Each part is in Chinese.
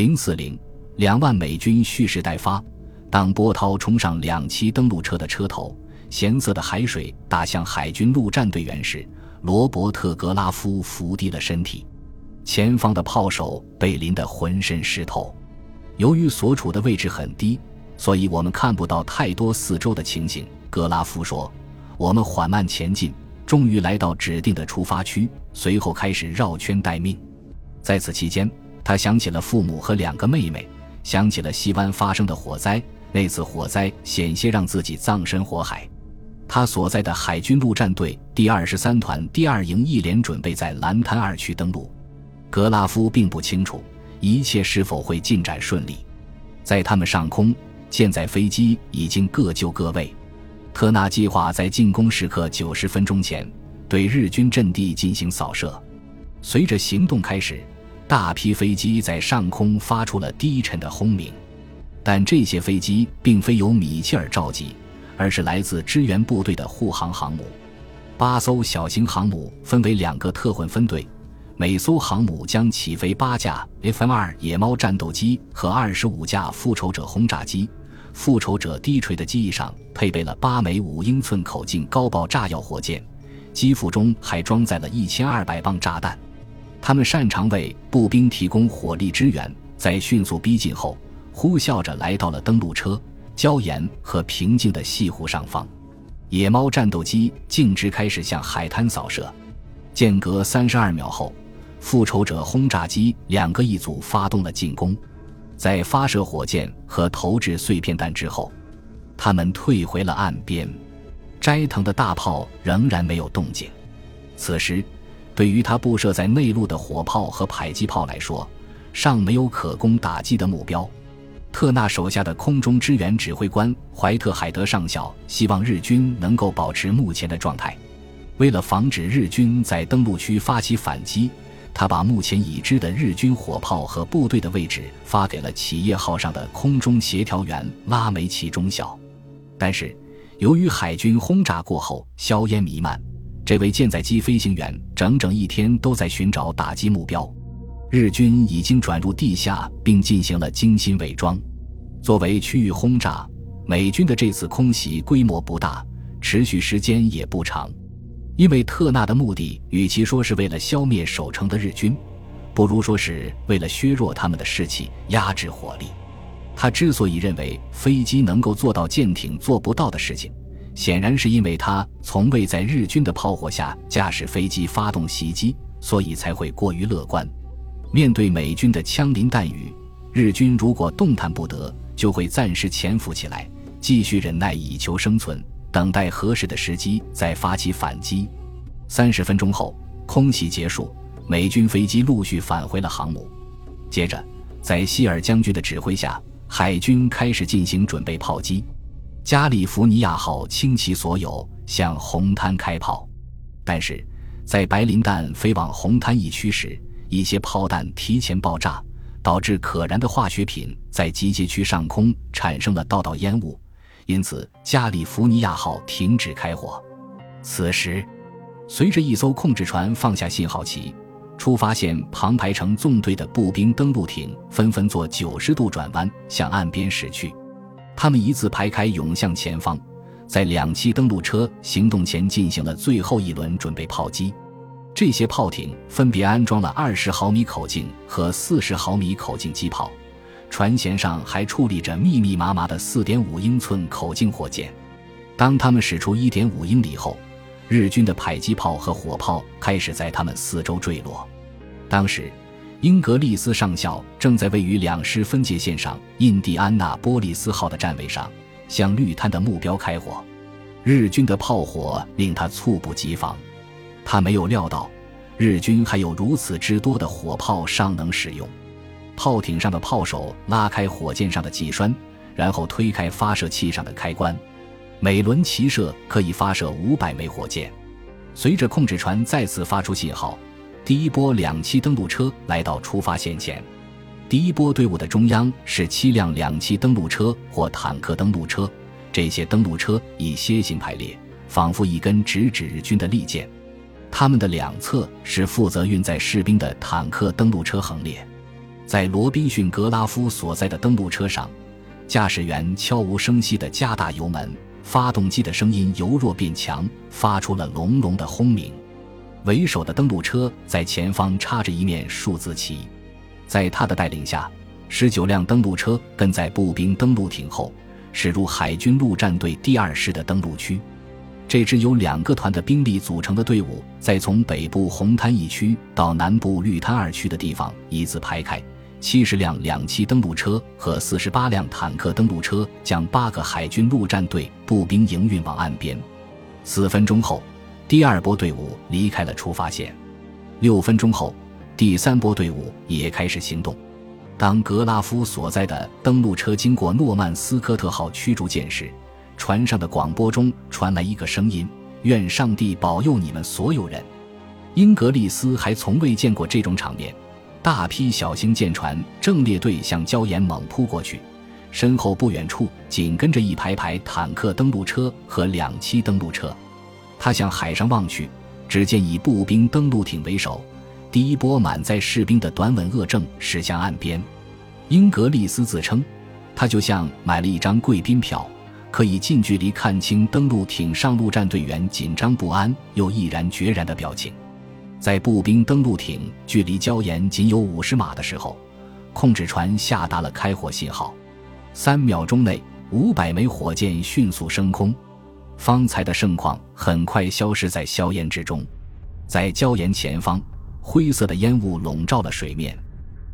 零四零两万美军蓄势待发。当波涛冲上两栖登陆车的车头，咸涩的海水打向海军陆战队员时，罗伯特·格拉夫伏低了身体。前方的炮手被淋得浑身湿透。由于所处的位置很低，所以我们看不到太多四周的情景。格拉夫说：“我们缓慢前进，终于来到指定的出发区，随后开始绕圈待命。在此期间，他想起了父母和两个妹妹，想起了西湾发生的火灾。那次火灾险些让自己葬身火海。他所在的海军陆战队第二十三团第二营一连准备在蓝滩二区登陆。格拉夫并不清楚一切是否会进展顺利。在他们上空，舰载飞机已经各就各位。特纳计划在进攻时刻九十分钟前对日军阵地进行扫射。随着行动开始，大批飞机在上空发出了低沉的轰鸣。但这些飞机并非由米切尔召集，而是来自支援部队的护航航母。八艘小型航母分为两个特混分队，每艘航母将起飞八架 F-2 野猫战斗机和二十五架复仇者轰炸机。复仇者低垂的机翼上配备了八枚五英寸口径高爆炸药火箭，机腹中还装载了一千二百磅炸弹。他们擅长为步兵提供火力支援，在迅速逼近后。呼啸着来到了登陆车、礁岩和平静的西湖上方，野猫战斗机径直开始向海滩扫射。间隔三十二秒后，复仇者轰炸机两个一组发动了进攻。在发射火箭和投掷碎片弹之后，他们退回了岸边。斋藤的大炮仍然没有动静。此时，对于他布设在内陆的火炮和迫击炮来说，尚没有可供打击的目标。特纳手下的空中支援指挥官怀特海德上校希望日军能够保持目前的状态。为了防止日军在登陆区发起反击，他把目前已知的日军火炮和部队的位置发给了企业号上的空中协调员拉梅奇中校。但是，由于海军轰炸过后硝烟弥漫，这位舰载机飞行员整整一天都在寻找打击目标。日军已经转入地下，并进行了精心伪装。作为区域轰炸，美军的这次空袭规模不大，持续时间也不长。因为特纳的目的，与其说是为了消灭守城的日军，不如说是为了削弱他们的士气，压制火力。他之所以认为飞机能够做到舰艇做不到的事情，显然是因为他从未在日军的炮火下驾驶飞机发动袭击，所以才会过于乐观。面对美军的枪林弹雨，日军如果动弹不得，就会暂时潜伏起来，继续忍耐以求生存，等待合适的时机再发起反击。三十分钟后，空袭结束，美军飞机陆续返回了航母。接着，在希尔将军的指挥下，海军开始进行准备炮击。加利福尼亚号倾其所有向红滩开炮，但是在白磷弹飞往红滩一区时，一些炮弹提前爆炸，导致可燃的化学品在集结区上空产生了道道烟雾，因此加利福尼亚号停止开火。此时，随着一艘控制船放下信号旗，出发线旁排成纵队的步兵登陆艇纷纷做九十度转弯向岸边驶去，他们一字排开涌向前方，在两栖登陆车行动前进行了最后一轮准备炮击。这些炮艇分别安装了二十毫米口径和四十毫米口径机炮，船舷上还矗立着密密麻麻的四点五英寸口径火箭。当他们驶出一点五英里后，日军的迫击炮和火炮开始在他们四周坠落。当时，英格利斯上校正在位于两师分界线上印第安纳波利斯号的站位上，向绿滩的目标开火。日军的炮火令他猝不及防。他没有料到，日军还有如此之多的火炮尚能使用。炮艇上的炮手拉开火箭上的机栓，然后推开发射器上的开关。每轮齐射可以发射五百枚火箭。随着控制船再次发出信号，第一波两栖登陆车来到出发线前。第一波队伍的中央是七辆两栖登陆车或坦克登陆车，这些登陆车以楔形排列，仿佛一根直指日军的利剑。他们的两侧是负责运载士兵的坦克登陆车横列，在罗宾逊格拉夫所在的登陆车上，驾驶员悄无声息地加大油门，发动机的声音由弱变强，发出了隆隆的轰鸣。为首的登陆车在前方插着一面数字旗，在他的带领下，十九辆登陆车跟在步兵登陆艇后，驶入海军陆战队第二师的登陆区。这支由两个团的兵力组成的队伍，在从北部红滩一区到南部绿滩二区的地方一字排开。七十辆两栖登陆车和四十八辆坦克登陆车将八个海军陆战队步兵营运往岸边。四分钟后，第二波队伍离开了出发线。六分钟后，第三波队伍也开始行动。当格拉夫所在的登陆车经过诺曼斯科特号驱逐舰时，船上的广播中传来一个声音：“愿上帝保佑你们所有人。”英格利斯还从未见过这种场面。大批小型舰船正列队向礁岩猛扑过去，身后不远处紧跟着一排排坦克登陆车和两栖登陆车。他向海上望去，只见以步兵登陆艇为首，第一波满载士兵的短吻恶正驶向岸边。英格利斯自称，他就像买了一张贵宾票，可以近距离看清登陆艇上陆战队员紧张不安又毅然决然的表情。在步兵登陆艇距离礁岩仅有五十码的时候，控制船下达了开火信号。三秒钟内，五百枚火箭迅速升空，方才的盛况很快消失在硝烟之中。在礁岩前方，灰色的烟雾笼罩了水面。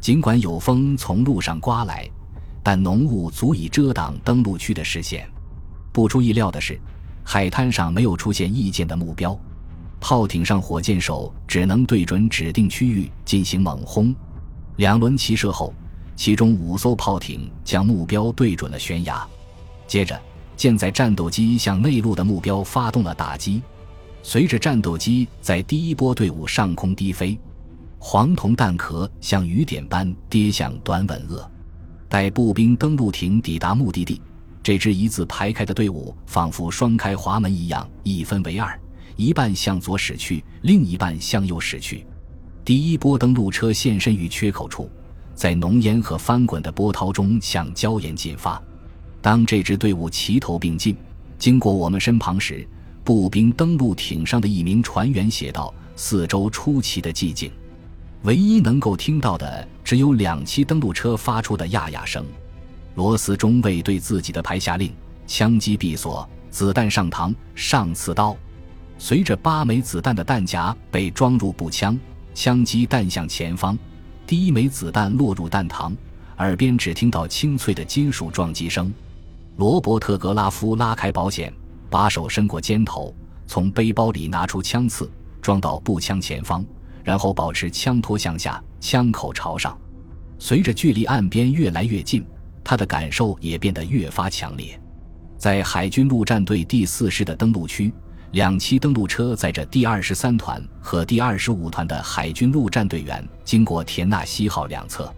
尽管有风从路上刮来，但浓雾足以遮挡登陆区的视线。不出意料的是，海滩上没有出现意见的目标。炮艇上火箭手只能对准指定区域进行猛轰，两轮齐射后，其中五艘炮艇将目标对准了悬崖。接着，舰载战斗机向内陆的目标发动了打击。随着战斗机在第一波队伍上空低飞，黄铜弹壳像雨点般跌向短吻鳄。待步兵登陆艇抵达目的地，这支一字排开的队伍仿佛双开滑门一样，一分为二。一半向左驶去，另一半向右驶去。第一波登陆车现身于缺口处，在浓烟和翻滚的波涛中向礁岩进发。当这支队伍齐头并进，经过我们身旁时，步兵登陆艇上的一名船员写道：“四周出奇的寂静，唯一能够听到的只有两栖登陆车发出的呀呀声。”罗斯中尉对自己的排下令：“枪击闭锁，子弹上膛，上刺刀。”随着八枚子弹的弹夹被装入步枪，枪击弹向前方，第一枚子弹落入弹膛，耳边只听到清脆的金属撞击声。罗伯特·格拉夫拉开保险，把手伸过肩头，从背包里拿出枪刺，装到步枪前方，然后保持枪托向下，枪口朝上。随着距离岸边越来越近，他的感受也变得越发强烈。在海军陆战队第四师的登陆区。两栖登陆车载着第二十三团和第二十五团的海军陆战队员经过田纳西号两侧，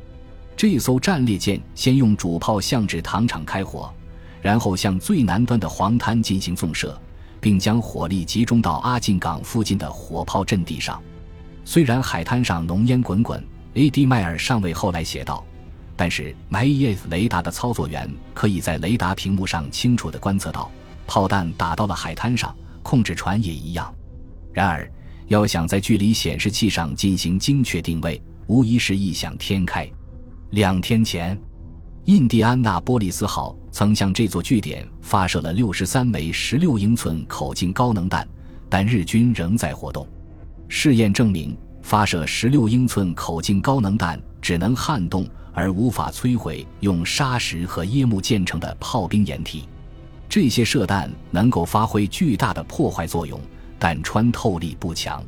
这艘战列舰先用主炮向指膛场开火，然后向最南端的黄滩进行纵射，并将火力集中到阿进港附近的火炮阵地上。虽然海滩上浓烟滚滚，A.D. 迈尔上尉后来写道，但是 MyEF 雷达的操作员可以在雷达屏幕上清楚地观测到炮弹打到了海滩上。控制船也一样。然而，要想在距离显示器上进行精确定位，无疑是异想天开。两天前，印第安纳波利斯号曾向这座据点发射了六十三枚十六英寸口径高能弹，但日军仍在活动。试验证明，发射十六英寸口径高能弹只能撼动，而无法摧毁用砂石和椰木建成的炮兵掩体。这些射弹能够发挥巨大的破坏作用，但穿透力不强。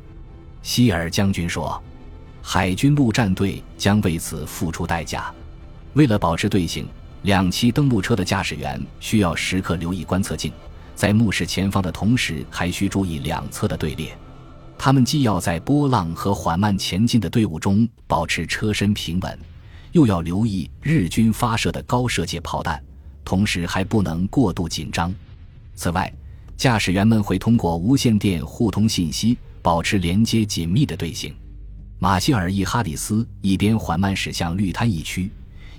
希尔将军说：“海军陆战队将为此付出代价。为了保持队形，两栖登陆车的驾驶员需要时刻留意观测镜，在目视前方的同时，还需注意两侧的队列。他们既要在波浪和缓慢前进的队伍中保持车身平稳，又要留意日军发射的高射界炮弹。”同时还不能过度紧张。此外，驾驶员们会通过无线电互通信息，保持连接紧密的队形。马歇尔一·哈里斯一边缓慢驶向绿滩一区，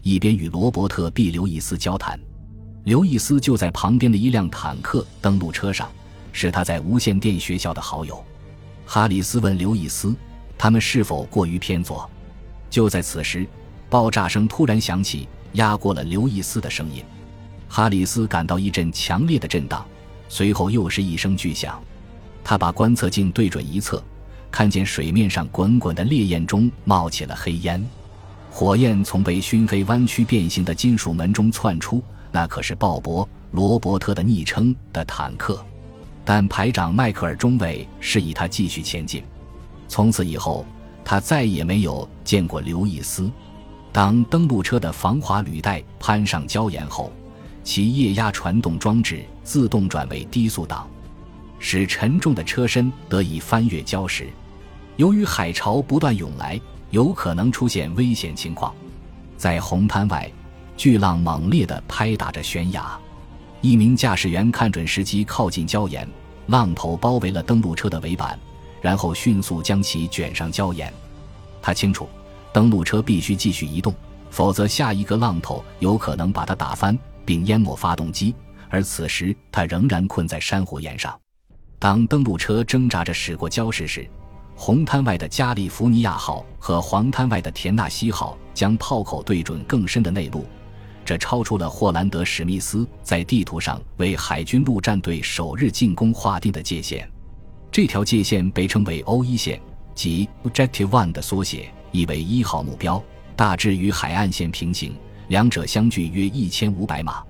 一边与罗伯特 ·B· 刘易斯交谈。刘易斯就在旁边的一辆坦克登陆车上，是他在无线电学校的好友。哈里斯问刘易斯：“他们是否过于偏左？”就在此时，爆炸声突然响起，压过了刘易斯的声音。哈里斯感到一阵强烈的震荡，随后又是一声巨响。他把观测镜对准一侧。看见水面上滚滚的烈焰中冒起了黑烟，火焰从被熏黑、弯曲变形的金属门中窜出。那可是鲍勃·罗伯特的昵称的坦克，但排长迈克尔中尉示意他继续前进。从此以后，他再也没有见过刘易斯。当登陆车的防滑履带攀上礁岩后，其液压传动装置自动转为低速档，使沉重的车身得以翻越礁石。由于海潮不断涌来，有可能出现危险情况。在红滩外，巨浪猛烈地拍打着悬崖。一名驾驶员看准时机靠近礁岩，浪头包围了登陆车的尾板，然后迅速将其卷上礁岩。他清楚，登陆车必须继续移动，否则下一个浪头有可能把它打翻并淹没发动机。而此时，他仍然困在珊瑚岩上。当登陆车挣扎着驶过礁石时，红滩外的加利福尼亚号和黄滩外的田纳西号将炮口对准更深的内陆，这超出了霍兰德·史密斯在地图上为海军陆战队首日进攻划定的界限。这条界限被称为 O 一线，即 Objective One 的缩写，意为一号目标，大致与海岸线平行，两者相距约一千五百码。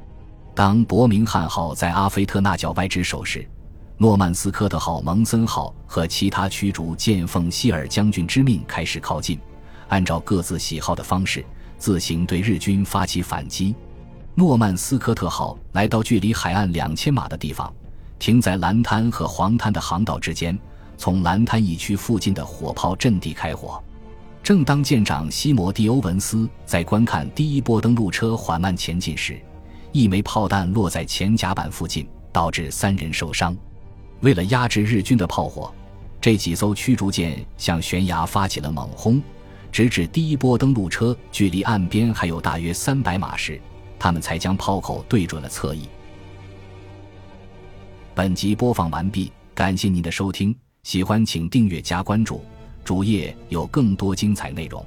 当伯明翰号在阿菲特纳角外值守时。诺曼斯科特号、蒙森号和其他驱逐舰奉希尔将军之命开始靠近，按照各自喜好的方式自行对日军发起反击。诺曼斯科特号来到距离海岸两千码的地方，停在蓝滩和黄滩的航道之间，从蓝滩一区附近的火炮阵地开火。正当舰长西摩蒂欧文斯在观看第一波登陆车缓慢前进时，一枚炮弹落在前甲板附近，导致三人受伤。为了压制日军的炮火，这几艘驱逐舰向悬崖发起了猛轰，直至第一波登陆车距离岸边还有大约三百码时，他们才将炮口对准了侧翼。本集播放完毕，感谢您的收听，喜欢请订阅加关注，主页有更多精彩内容。